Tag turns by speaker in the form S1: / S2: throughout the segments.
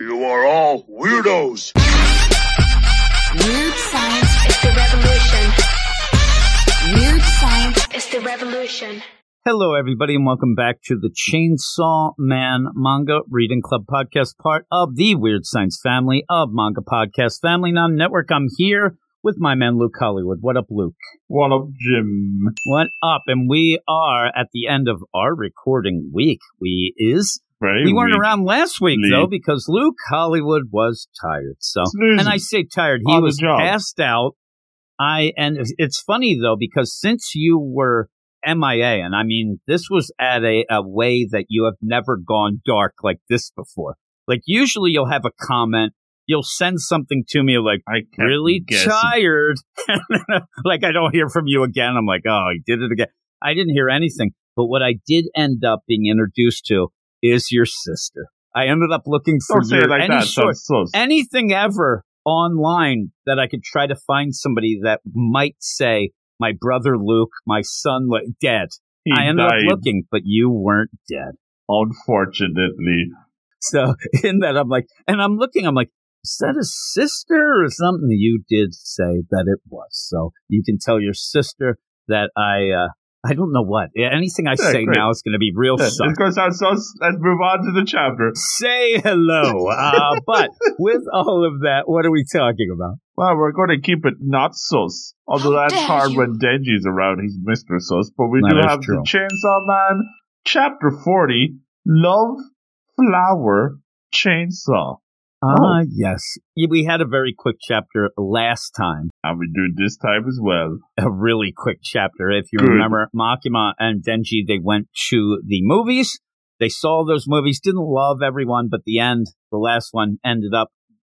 S1: You are all weirdos.
S2: Weird science is the revolution. Weird science is the revolution.
S3: Hello, everybody, and welcome back to the Chainsaw Man Manga Reading Club podcast, part of the Weird Science family of Manga Podcast Family Non Network. I'm here with my man Luke Hollywood. What up, Luke?
S4: What up, Jim?
S3: What up? And we are at the end of our recording week. We is
S4: Very
S3: we weren't
S4: weak.
S3: around last week though because Luke Hollywood was tired. So,
S4: Snoozing.
S3: and I say tired, he
S4: On
S3: was passed out. I and it's funny though because since you were MIA, and I mean this was at a, a way that you have never gone dark like this before. Like usually you'll have a comment, you'll send something to me like
S4: I
S3: really
S4: guessing.
S3: tired. Uh, like I don't hear from you again. I'm like, oh, he did it again. I didn't hear anything. But what I did end up being introduced to is your sister. I ended up looking for
S4: like
S3: any
S4: that.
S3: sort,
S4: Sounds so
S3: anything ever online that I could try to find somebody that might say my brother Luke, my son Lu- dead.
S4: he
S3: I ended
S4: died,
S3: up looking, but you weren't dead.
S4: unfortunately.
S3: So in that, I'm like, and I'm looking, I'm like, is that a sister or something? You did say that it was. So you can tell your sister that I, uh, I don't know what. Anything I
S4: Yeah,
S3: say
S4: great.
S3: now is going to be real
S4: Yeah,
S3: suck.
S4: It's going to sound so. Let's move on to the chapter.
S3: Say hello. Uh, but with all of that, what are we talking about?
S4: Well, we're going to keep it not sus. Although
S2: How
S4: that's hard
S2: you.
S4: when Denji's around. He's Mr. Sus. But we
S3: That
S4: do have
S3: true.
S4: the Chainsaw Man, Chapter 40, Love, Flower, Chainsaw.
S3: Ah, yes. We had a very quick chapter last time.
S4: And we do it this time as well.
S3: a really quick chapter. If you
S4: Good.
S3: remember, Makima and Denji, they went to the movies. They saw those movies, didn't love everyone, but the end, the last one ended up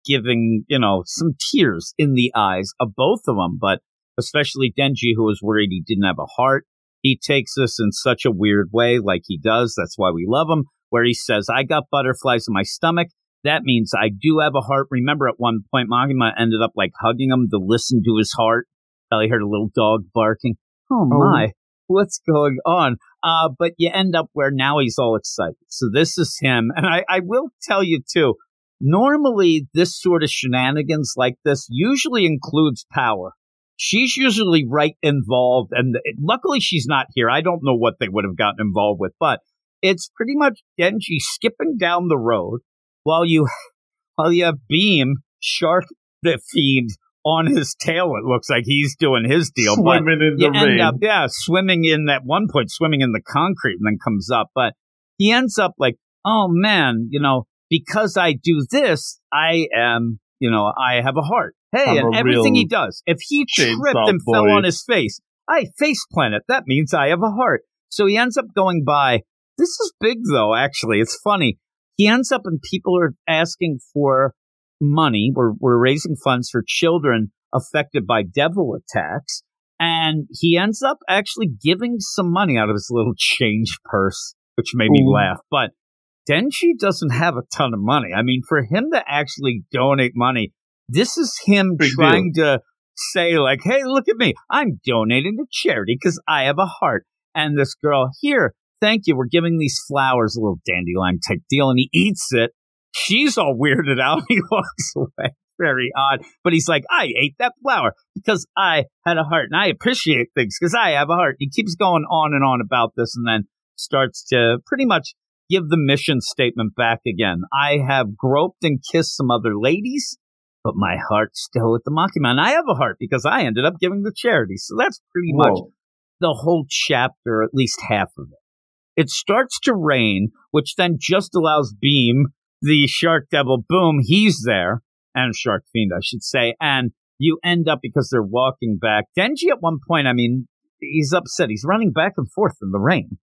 S3: giving, you know, some tears in the eyes of both of them, but especially Denji, who was worried he didn't have a heart. He takes this in such a weird way, like he does. That's why we love him, where he says, I got butterflies in my stomach. That means I do have a heart. Remember at one point, Makima ended up like hugging him to listen to his heart. I heard a little dog barking. Oh
S4: Oh.
S3: my, what's going on? Uh, but you end up where now he's all excited. So this is him. And I, I will tell you too, normally this sort of shenanigans like this usually includes power. She's usually right involved. And luckily she's not here. I don't know what they would have gotten involved with, but it's pretty much Denji skipping down the road while you, while you have Beam shark the fiend on his tail. It looks like he's doing his deal. but
S4: Swimming in
S3: you
S4: the
S3: end
S4: rain.
S3: up, yeah, swimming in at one point, swimming in the concrete and then comes up. But he ends up like, oh man, you know, because I do this, I am, you know, I have a heart. Hey,
S4: I'm
S3: and everything he does, if he tripped and fell on his face, I face planet. That means I have a heart. So he ends up going by. This is big though, actually. It's funny. He ends up and people are asking for money. We're, we're raising funds for children affected by devil attacks. And he ends up actually giving some money out of his little change purse, which made me laugh. But Denji doesn't have a ton of money. I mean, for him to actually donate money, this is him trying to say, like, hey, look at me. I'm donating to charity because I have a heart. And this girl, here, thank you. We're giving these flowers, a little dandelion type deal. And he eats it. She's all weirded out. He walks away. Very odd. But he's like, I ate that flower because I had a heart and I appreciate things because I have a heart. He keeps going on and on about this and then starts to pretty much give the mission statement back again. I have groped and kissed some other ladies, but my heart's still with the. And I have a heart because I ended up giving the charity. So that's pretty much the whole chapter, at least half of it. It starts to rain, which then just allows Beam, the Shark Devil, boom, he's there, and Shark Fiend, I should say, and you end up because they're walking back. Denji at one point, I mean, he's upset. He's running back and forth in the rain.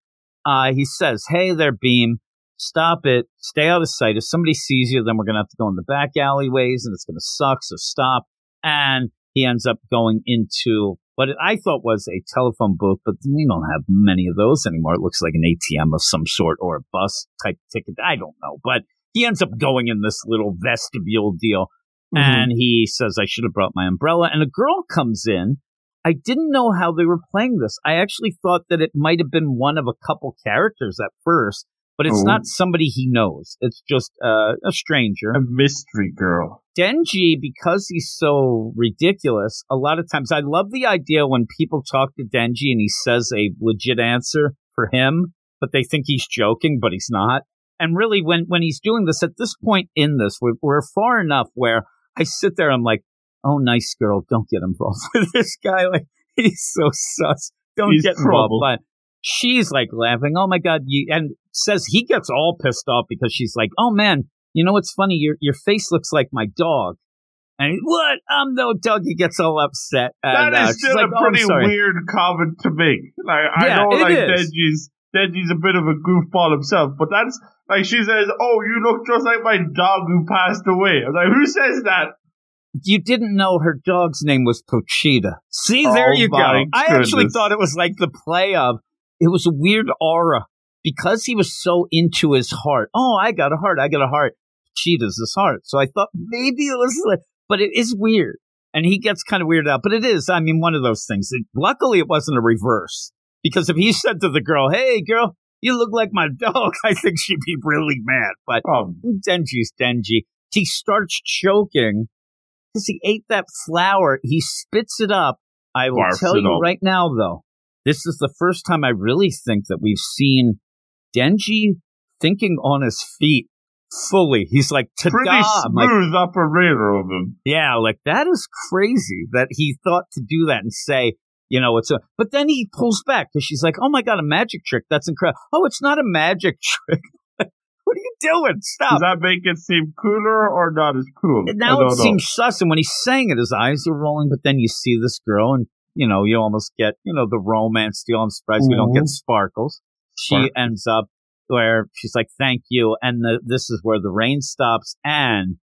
S3: Uh, he says, Hey there, Beam, stop it, stay out of sight. If somebody sees you, then we're going to have to go in the back alleyways and it's going to suck, so stop. And he ends up going into what I thought was a telephone booth, but we don't have many of those anymore. It looks like an ATM of some sort or a bus type ticket. I don't know, but he ends up going in this little vestibule deal.
S4: Mhm.
S3: And he says, I should have brought my umbrella. And a girl comes in. I didn't know how they were playing this. I actually thought that it might have been one of a couple characters at first, but it's
S4: Oh.
S3: not somebody he knows. It's just uh, a stranger.
S4: A mystery girl.
S3: Denji, because he's so ridiculous, a lot of times I love the idea when people talk to Denji and he says a legit answer for him, but they think he's joking, but he's not. And really, when, when he's doing this, at this point in this, we're, we're far enough where I sit there, I'm like, oh, nice girl, don't get involved with this guy. Like, he's so sus. Don't
S4: He's
S3: get involved. She's like laughing, oh my God, you, and says he gets all pissed off because she's like, oh man, you know what's funny? Your your face looks like my dog. And he, what? I'm no dog. He gets all upset. And,
S4: that
S3: uh,
S4: still
S3: like,
S4: a
S3: "Oh,
S4: pretty
S3: sorry."
S4: weird comment to make. Like I
S3: Yeah,
S4: know
S3: it
S4: like
S3: is.
S4: Denji's Denji's a bit of a goofball himself, but that's like she says, Oh, you look just like my dog who passed away. I was like, Who says that?
S3: You didn't know her dog's name was Pochita. See, there
S4: Oh
S3: you go.
S4: my
S3: I actually thought it was like the play of. It was a weird aura because he was so into his heart. Oh, I got a heart. I got a heart. Cheetah's his heart. So I thought maybe it was like, but it is weird. And he gets kind of weirded out. But it is, I mean, one of those things. It, luckily, it wasn't a reverse. Because if he said to the girl, hey, girl, you look like my dog, I think she'd be really mad. But
S4: Um,
S3: Denji's Denji. He starts choking because he ate that flour. He spits it up. I will
S4: Barfs
S3: tell you
S4: up.
S3: right now, though, this is the first time I really think that we've seen Denji thinking on his feet fully. He's like,
S4: pretty
S3: ta-da! I'm like,
S4: smooth operator of him.
S3: yeah, like that is crazy that he thought to do that and say, you know, it's a, but then he pulls back because she's like, oh my God, a magic trick. That's incredible. Oh, it's not a magic trick. what are you doing? Stop.
S4: Does that make it seem cooler or not as cool? I
S3: now it
S4: know.
S3: seems sus, and when he's saying it, his eyes are rolling. But then you see this girl, and you know you almost get you know the romance deal. I'm surprised we don't get mm-hmm. sparkles. She ends up where she's like, "Thank you," and the, this is where the rain stops, and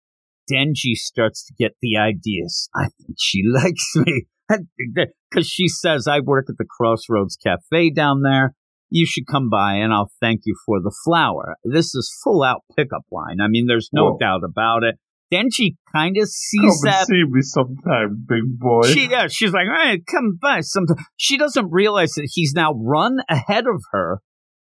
S3: Denji starts to get the ideas. I think she likes me because she says, "I work at the Crossroads Cafe down there." You should come by and I'll thank you for the flower. This is full out pickup line. I mean, there's no
S4: Whoa.
S3: doubt about it. Then she kind of sees
S4: and
S3: that.
S4: see me sometime, big boy.
S3: She, yeah, she's like, hey, come by sometime. She doesn't realize that he's now run ahead of her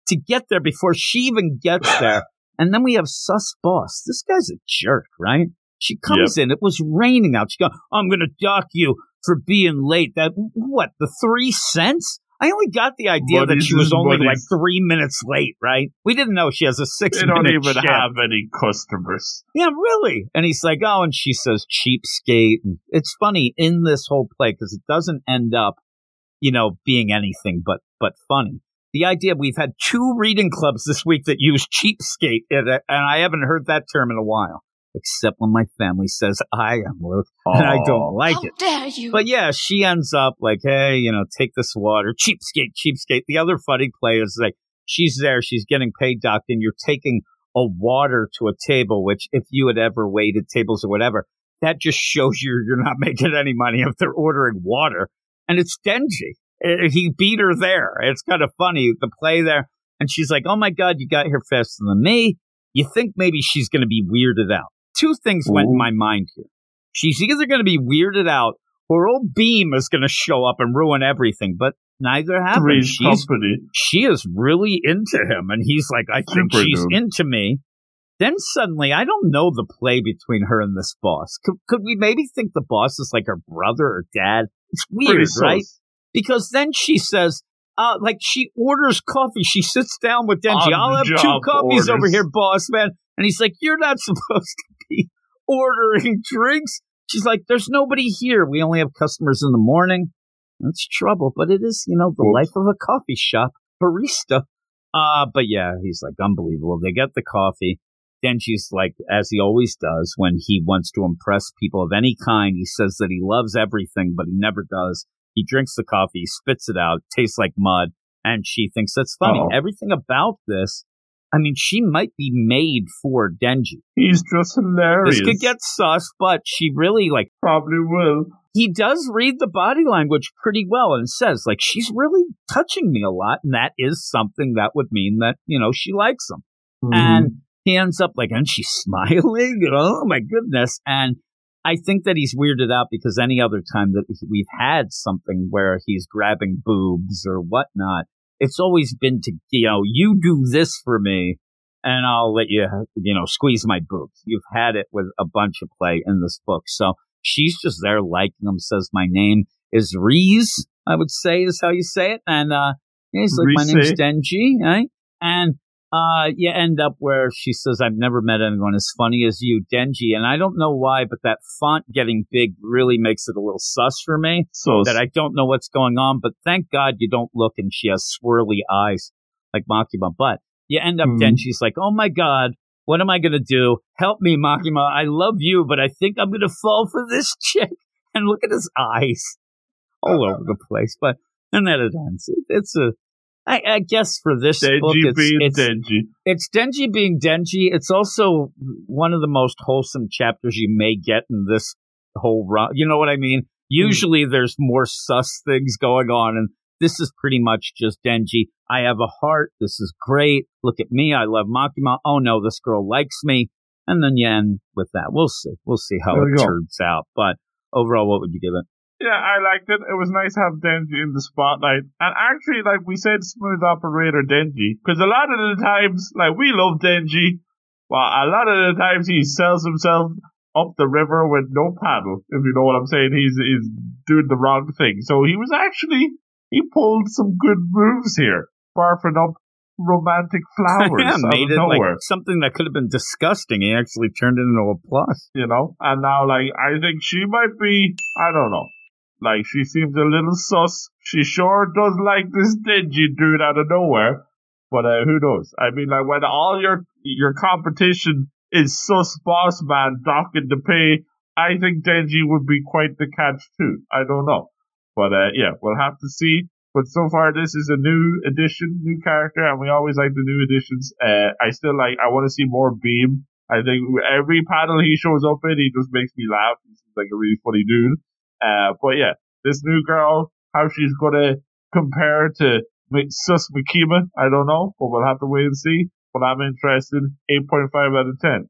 S3: to get there before she even gets there. and then we have sus boss. This guy's a jerk, right? She comes in. It was raining out. She goes, I'm going to dock you for being late. That what? The three cents? I only got the idea that she was only
S4: buddies.
S3: like three minutes late, right? We didn't know she has a six
S4: they don't even
S3: shift.
S4: have any customers.
S3: Yeah, really. And he's like, oh, and she says cheapskate. And it's funny in this whole play because it doesn't end up, you know, being anything but but funny. The idea we've had two reading clubs this week that use cheapskate, and I haven't heard that term in a while, except when my family says I am Luke, and I don't like
S2: How
S3: it.
S2: dare you?
S3: But yeah, she ends up like, hey, you know, take this water. Cheapskate, cheapskate. The other funny play is like, she's there, she's getting paid, Doc, and you're taking a water to a table, which if you had ever waited tables or whatever, that just shows you you're not making any money if they're ordering water. And it's Denji. Uh, He beat her there. It's kind of funny, the play there. And she's like, oh my God, you got here faster than me. You think maybe she's going to be weirded out. Two things went in my mind here. She's either going to be weirded out or old Beam is going to show up and ruin everything, but neither happened. She's,
S4: company.
S3: she is really into him, and he's like, I think
S4: Super
S3: she's into me. Then suddenly, I don't know the play between her and this boss. Could, could we maybe think the boss is like her brother or dad? It's weird,
S4: Pretty
S3: right? Because then she says, uh, like she orders coffee. She sits down with Denji. I'll have two coffees over here, boss man. And he's like, You're not supposed to be ordering drinks. She's like, There's nobody here. We only have customers in the morning. That's trouble, but it is, you know, the life of a coffee shop barista. Uh, but yeah, he's like unbelievable. They get the coffee. Then she's like, as he always does when he wants to impress people of any kind, he says that he loves everything, but he never does. He drinks the coffee, spits it out, tastes like mud, and she thinks that's funny.
S4: Uh-oh.
S3: Everything about this, I mean, she might be made for Denji.
S4: He's just hilarious.
S3: This could get sus, but she really like
S4: Probably will.
S3: he does read the body language pretty well and says like she's really touching me a lot and that is something that would mean that you know she likes him
S4: Mm-hmm.
S3: and he ends up like and she's smiling oh my goodness and i think that he's weirded out because any other time that we've had something where he's grabbing boobs or whatnot it's always been to you know you do this for me and I'll let you, you know, squeeze my boobs. You've had it with a bunch of play in this book. So she's just there liking them, says my name is Reze, I would say is how you say it. And, uh, he's like, my name's Denji, right? And, uh, you end up where she says, I've never met anyone as funny as you, Denji. And I don't know why, but that font getting big really makes it a little sus for me.
S4: So
S3: that I don't know what's going on, but thank God you don't look and she has swirly eyes like Makima. But you end up
S4: Mhm.
S3: Denji's like, oh my God, what am I going to do? Help me, Makima. I love you, but I think I'm going to fall for this chick. And look at his eyes all over the place. But, and then it ends. It, it's a, I, I guess for this book, it's,
S4: being
S3: it's,
S4: Denji.
S3: it's Denji being Denji. It's also one of the most wholesome chapters you may get in this whole run. You know what I mean? Hmm. Usually there's more sus things going on, and this is pretty much just Denji. I have a heart. This is great. Look at me. I love Makima. Oh no, this girl likes me. And then you end with that. We'll see. We'll see how
S4: There
S3: it turns out. But overall, what would you give it?
S4: Yeah, I liked it. It was nice to have Denji in the spotlight. And actually, like we said, smooth operator Denji. Because a lot of the times, like, we love Denji. but a lot of the times he sells himself up the river with no paddle, if you know what I'm saying. He's, he's doing the wrong thing. So he was actually, he pulled some good moves here. Barfing up romantic flowers
S3: yeah,
S4: out
S3: made
S4: of
S3: it
S4: nowhere.
S3: like something that could have been disgusting. He actually turned it into a plus.
S4: you know. And now, like, I think she might be, I don't know. Like, she seems a little sus. She sure does like this dingy dude out of nowhere. But uh, who knows? I mean, like, when all your your competition is sus boss man docking to pay, I think Denji would be quite the catch too. I don't know. But uh, yeah, we'll have to see. But so far, this is a new addition, new character, and we always like the new additions. Uh, I still like, I want to see more Beam. I think every panel he shows up in, he just makes me laugh. He's like a really funny dude. Uh, but yeah, this new girl, how she's gonna compare to Sus Makima, I don't know, but we'll have to wait and see. But I'm interested. 8.5 out of 10.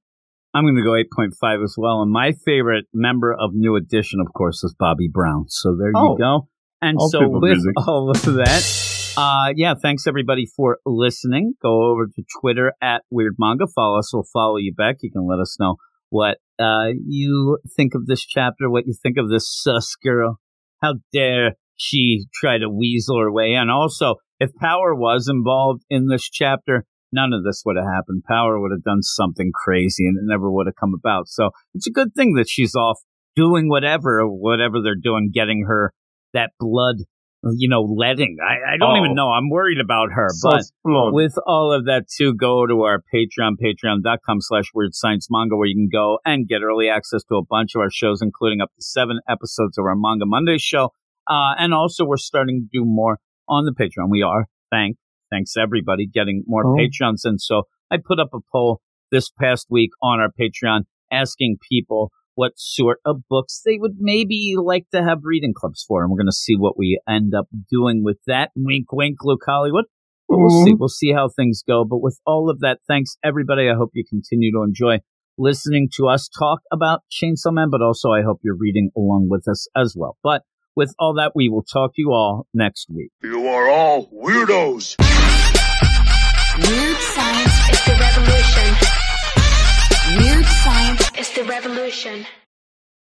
S3: I'm going to go 8.5 as well. And my favorite member of New Edition, of course, is Bobby Brown. So there
S4: Oh.
S3: you go. And so with
S4: music.
S3: all of that, uh, yeah, thanks everybody for listening. Go over to Twitter at Weird Manga. Follow us. We'll follow you back. You can let us know what uh, you think of this chapter, what you think of this sus girl. How dare she try to weasel her way in? Also, if Power was involved in this chapter, none of this would have happened. Power would have done something crazy and it never would have come about. So it's a good thing that she's off doing whatever, whatever they're doing, getting her that blood, you know, letting. I, I don't
S4: Oh.
S3: even know. I'm worried about her, but
S4: Sus blood.
S3: with all of that too, go to our Patreon, patreon.com slash weird science manga, where you can go and get early access to a bunch of our shows, including up to seven episodes of our Manga Monday show. Uh, and also we're starting to do more on the Patreon. We are. Thank, thanks everybody getting more
S4: Oh.
S3: Patreons. And so I put up a poll this past week on our Patreon asking people what sort of books they would maybe like to have reading clubs for. And we're going to see what we end up doing with that. Wink, wink, Luke Hollywood. But we'll see. Mm-hmm. We'll see how things go. But with all of that, thanks everybody. I hope you continue to enjoy listening to us talk about Chainsaw Man, but also I hope you're reading along with us as well. But with all that, we will talk to you all next week.
S1: You are all weirdos.
S2: Weird science is the revolution. Weird science is the revolution.